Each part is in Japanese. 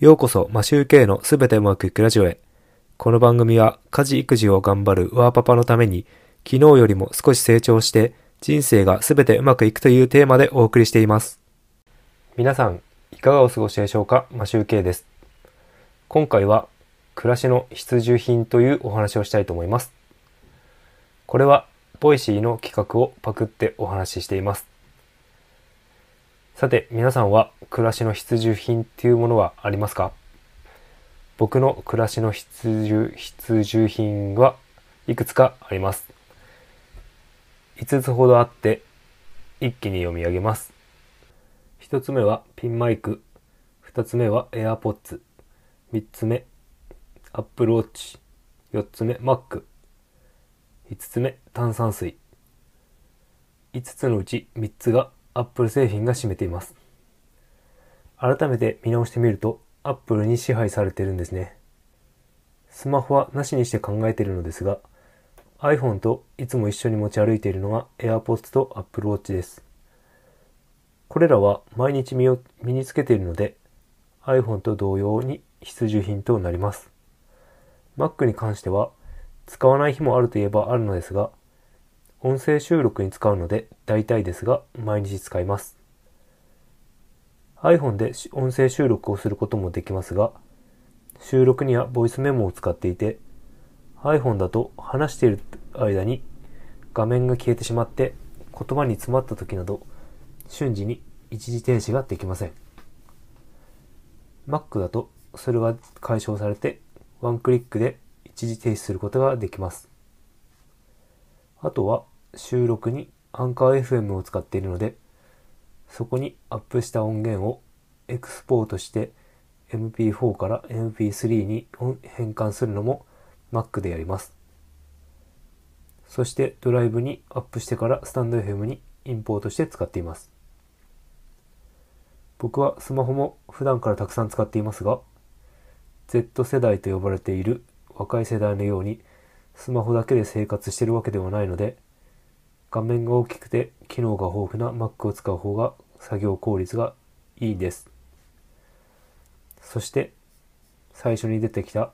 ようこそ、マシューケイのすべてうまくいくラジオへ。この番組は、家事育児を頑張るワーパパのために、昨日よりも少し成長して、人生がすべてうまくいくというテーマでお送りしています。皆さん、いかがお過ごしでしょうか？マシューケイです。今回は、暮らしの必需品というお話をしたいと思います。これは、 Voicy の企画をパクってお話ししています。さて、皆さんは暮らしの必需品っていうものはありますか？僕の暮らしの必需、必需品はいくつかあります。5つほどあって、一気に読み上げます。1つ目はピンマイク。2つ目は AirPods。3つ目、Apple Watch。4つ目、Mac。5つ目、炭酸水。5つのうち3つがアップル製品が占めています。改めて見直してみると、アップルに支配されているんですね。スマホはなしにして考えているのですが、iPhone といつも一緒に持ち歩いているのが AirPods と Apple Watch です。これらは毎日身を身につけているので iPhone と同様に必需品となります。Mac に関しては使わない日もあるといえばあるのですが、音声収録に使うので大体ですが毎日使います。iPhone で音声収録をすることもできますが、収録にはボイスメモを使っていて、iPhone だと話している間に画面が消えてしまって言葉に詰まった時など瞬時に一時停止ができません。Mac だとそれが解消されてワンクリックで一時停止することができます。あとは収録にアンカー FM を使っているので、そこにアップした音源をエクスポートして MP4 から MP3 に変換するのも Mac でやります。そしてドライブにアップしてからスタンド FM にインポートして使っています。僕はスマホも普段からたくさん使っていますが、Z 世代と呼ばれている若い世代のようにスマホだけで生活してるわけではないので、画面が大きくて機能が豊富な Mac を使う方が作業効率がいいです。そして最初に出てきた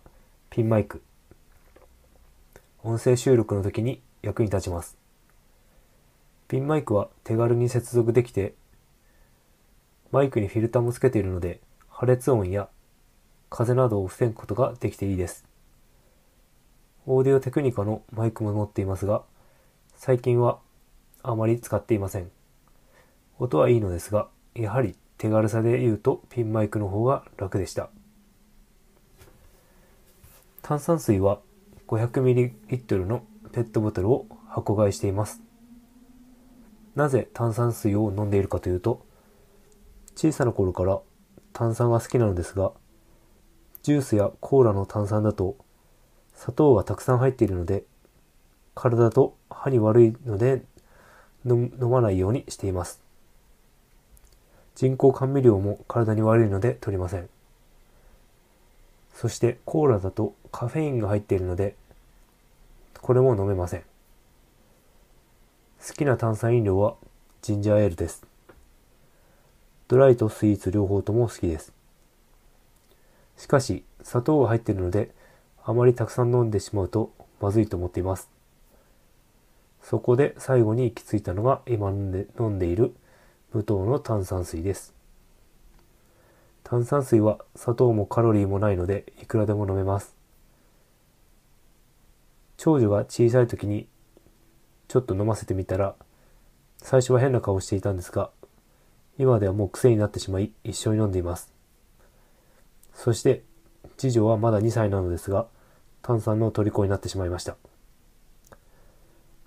ピンマイク。音声収録の時に役に立ちます。ピンマイクは手軽に接続できて、マイクにフィルターもつけているので破裂音や風などを防ぐことができていいです。オーディオテクニカのマイクも持っていますが、最近はあまり使っていません。音はいいのですが、やはり手軽さで言うとピンマイクの方が楽でした。炭酸水は 500ml のペットボトルを箱買いしています。なぜ炭酸水を飲んでいるかというと、小さな頃から炭酸が好きなのですが、ジュースやコーラの炭酸だと砂糖がたくさん入っているので、体と歯に悪いので飲まないようにしています。人工甘味料も体に悪いので取りません。そしてコーラだとカフェインが入っているので、これも飲めません。好きな炭酸飲料はジンジャーエールです。ドライとスイーツ両方とも好きです。しかし、砂糖が入っているので、あまりたくさん飲んでしまうとまずいと思っています。そこで最後に行き着いたのが今飲んでいる無糖の炭酸水です。炭酸水は砂糖もカロリーもないのでいくらでも飲めます。長女が小さい時にちょっと飲ませてみたら最初は変な顔をしていたんですが今ではもう癖になってしまい一緒に飲んでいます。そして次女はまだ2歳なのですが炭酸の虜になってしまいました。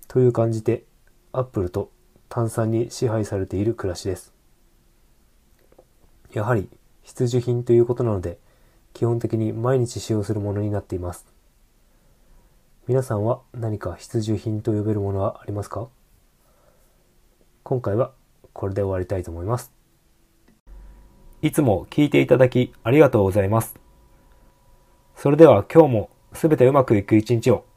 という感じで、アップルと炭酸に支配されている暮らしです。やはり必需品ということなので、基本的に毎日使用するものになっています。皆さんは何か必需品と呼べるものはありますか？今回はこれで終わりたいと思います。いつも聞いていただきありがとうございます。それでは今日もすべてうまくいく一日を。